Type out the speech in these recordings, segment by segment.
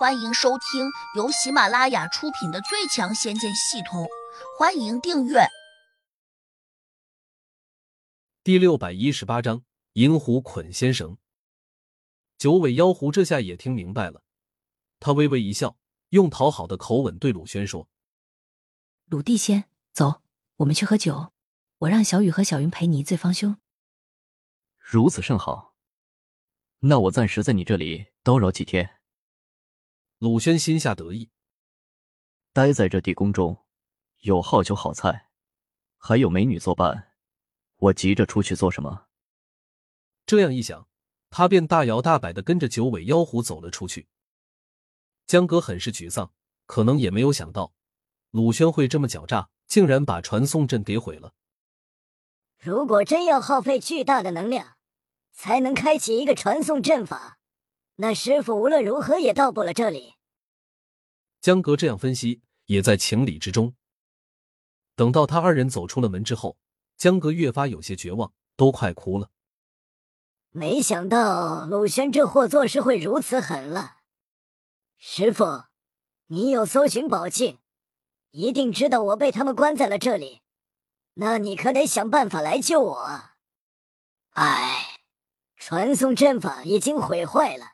欢迎收听由喜马拉雅出品的《最强仙剑系统》，欢迎订阅。第六百一十八章：银狐捆仙绳。九尾妖狐这下也听明白了，他微微一笑，用讨好的口吻对鲁轩说：“鲁地仙，走，我们去喝酒。我让小雨和小云陪你一醉方休。”如此甚好。那我暂时在你这里叨扰几天。鲁轩心下得意，待在这地宫中，有好酒好菜，还有美女作伴，我急着出去做什么？这样一想，他便大摇大摆的跟着九尾妖狐走了出去。江哥很是沮丧，可能也没有想到鲁轩会这么狡诈，竟然把传送阵给毁了。如果真要耗费巨大的能量，才能开启一个传送阵法。那师傅无论如何也到不了这里。江格这样分析，也在情理之中。等到他二人走出了门之后，江格越发有些绝望，都快哭了。没想到鲁轩这货做事会如此狠了。师傅，你有搜寻宝镜，一定知道我被他们关在了这里，那你可得想办法来救我啊！哎，传送阵法已经毁坏了。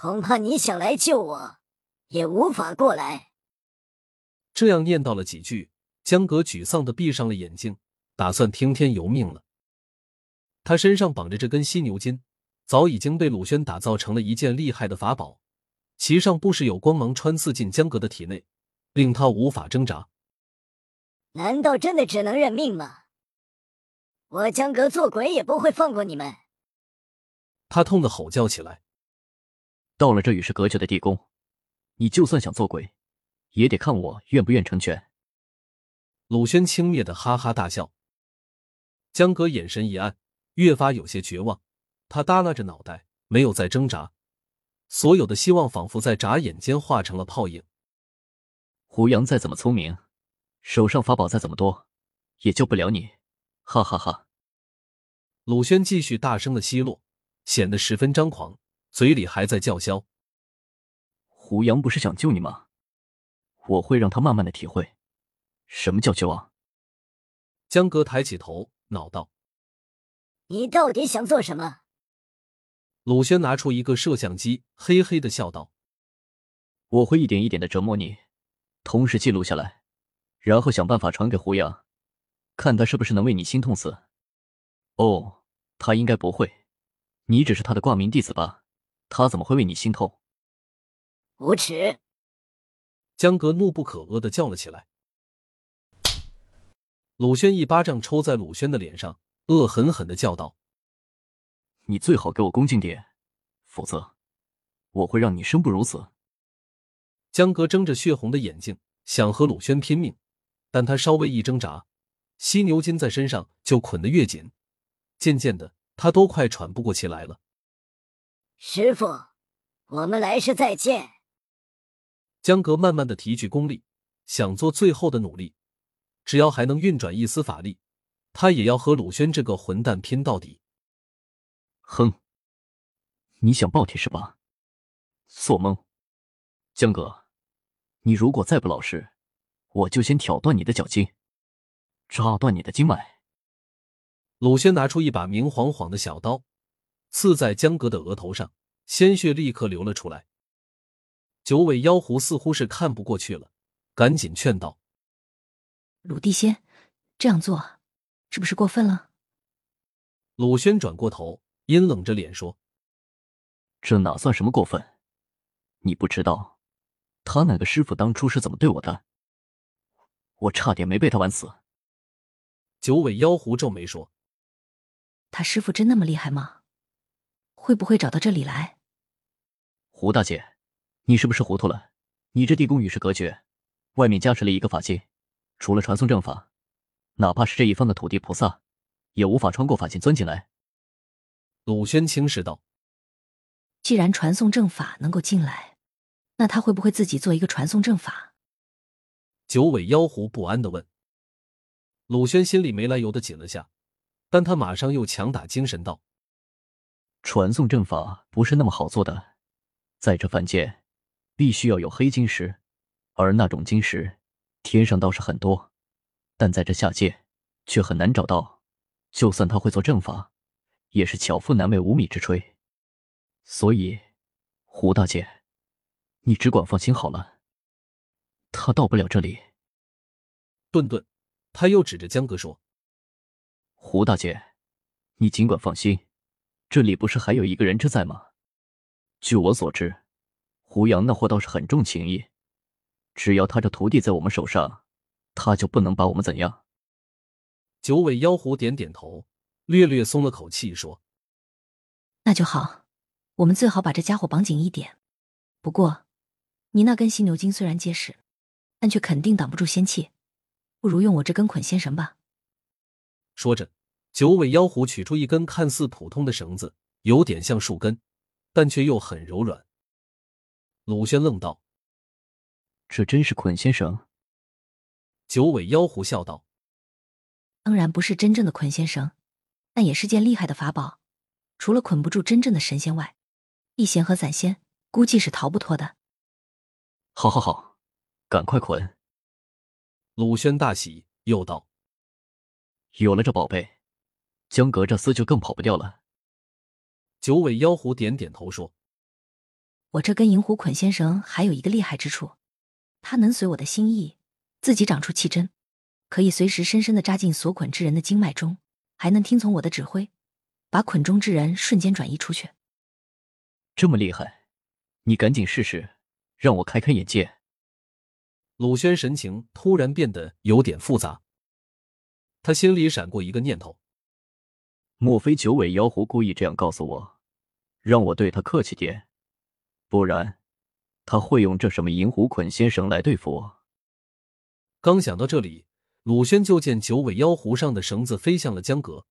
恐怕你想来救我，也无法过来。这样念叨了几句，江格沮丧的闭上了眼睛，打算听天由命了。他身上绑着这根犀牛筋，早已经被鲁轩打造成了一件厉害的法宝，其上不时有光芒穿刺进江格的体内，令他无法挣扎。难道真的只能认命吗？我江格做鬼也不会放过你们！他痛的吼叫起来。到了这与世隔绝的地宫，你就算想做鬼，也得看我愿不愿成全。鲁轩轻蔑的哈哈大笑。江哥眼神一暗，越发有些绝望。他耷拉着脑袋，没有再挣扎，所有的希望仿佛在眨眼间化成了泡影。胡杨再怎么聪明，手上法宝再怎么多，也救不了你。哈哈哈！鲁轩继续大声的奚落，显得十分张狂。嘴里还在叫嚣，胡杨不是想救你吗？我会让他慢慢的体会，什么叫绝望。江哥抬起头，恼道：“你到底想做什么？”鲁轩拿出一个摄像机，嘿嘿的笑道：“我会一点一点的折磨你，同时记录下来，然后想办法传给胡杨，看他是不是能为你心痛死。哦，他应该不会，你只是他的挂名弟子吧？”他怎么会为你心痛？无耻！江格怒不可遏的叫了起来。鲁轩一巴掌抽在鲁轩的脸上，恶狠狠的叫道：“你最好给我恭敬点，否则我会让你生不如死。”江格睁着血红的眼睛，想和鲁轩拼命，但他稍微一挣扎，犀牛筋在身上就捆得越紧，渐渐的，他都快喘不过气来了。师傅，我们来世再见。江格慢慢的提举功力，想做最后的努力，只要还能运转一丝法力，他也要和鲁轩这个混蛋拼到底。哼，你想报体是吧？做梦！江哥，你如果再不老实，我就先挑断你的脚筋，扎断你的经脉。鲁轩拿出一把明晃晃的小刀。刺在江格的额头上，鲜血立刻流了出来。九尾妖狐似乎是看不过去了，赶紧劝道：“鲁地仙，这样做是不是过分了？”鲁轩转过头，阴冷着脸说：“这哪算什么过分？你不知道他那个师傅当初是怎么对我的？我差点没被他玩死。”九尾妖狐皱眉说：“他师傅真那么厉害吗？”会不会找到这里来？胡大姐，你是不是糊涂了？你这地宫与世隔绝，外面加持了一个法界，除了传送阵法，哪怕是这一方的土地菩萨，也无法穿过法界钻进来。鲁轩轻视道：“既然传送阵法能够进来，那他会不会自己做一个传送阵法？”九尾妖狐不安的问。鲁轩心里没来由的紧了下，但他马上又强打精神道。传送阵法不是那么好做的，在这凡间，必须要有黑晶石，而那种晶石，天上倒是很多，但在这下界却很难找到。就算他会做阵法，也是巧妇难为无米之炊。所以，胡大姐，你只管放心好了，他到不了这里。顿顿，他又指着江哥说：“胡大姐，你尽管放心，这里不是还有一个人质在吗？据我所知，胡杨那货倒是很重情义，只要他这徒弟在我们手上，他就不能把我们怎样。”九尾妖狐点点头，略略松了口气，说：“那就好，我们最好把这家伙绑紧一点。不过，你那根犀牛筋虽然结实，但却肯定挡不住仙气，不如用我这根捆仙绳吧。”说着，九尾妖狐取出一根看似普通的绳子，有点像树根，但却又很柔软。鲁轩愣道：“这真是捆仙绳？”九尾妖狐笑道。当然不是真正的捆仙绳，但也是件厉害的法宝。除了捆不住真正的神仙外，一仙和散仙估计是逃不脱的。好，好，好，赶快捆！鲁轩大喜，又道：“有了这宝贝，江格这厮就更跑不掉了。”九尾妖狐点点头说：“我这根银狐捆仙绳还有一个厉害之处，它能随我的心意自己长出气针。”可以随时深深的扎进所捆之人的经脉中，还能听从我的指挥，把捆中之人瞬间转移出去。这么厉害，你赶紧试试，让我开开眼界。鲁轩神情突然变得有点复杂，他心里闪过一个念头：莫非九尾妖狐故意这样告诉我，让我对他客气点？不然，他会用这什么银狐捆仙绳来对付我？刚想到这里。鲁轩就见九尾妖狐上的绳子飞向了江阁，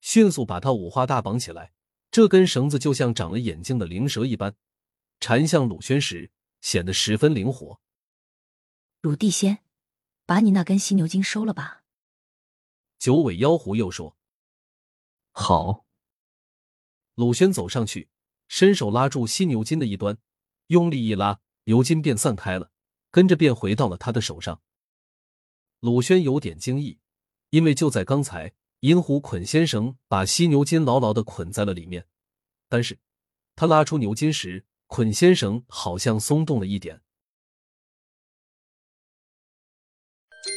迅速把他五花大绑起来。这根绳子就像长了眼睛的灵蛇一般，缠向鲁轩时显得十分灵活。鲁地仙，把你那根犀牛筋收了吧。九尾妖狐又说：“好。”鲁轩走上去，伸手拉住犀牛筋的一端，用力一拉，牛筋便散开了，跟着便回到了他的手上。鲁轩有点惊异，因为就在刚才，银狐捆仙绳把犀牛筋牢牢的捆在了里面，但是他拉出牛筋时，捆仙绳好像松动了一点。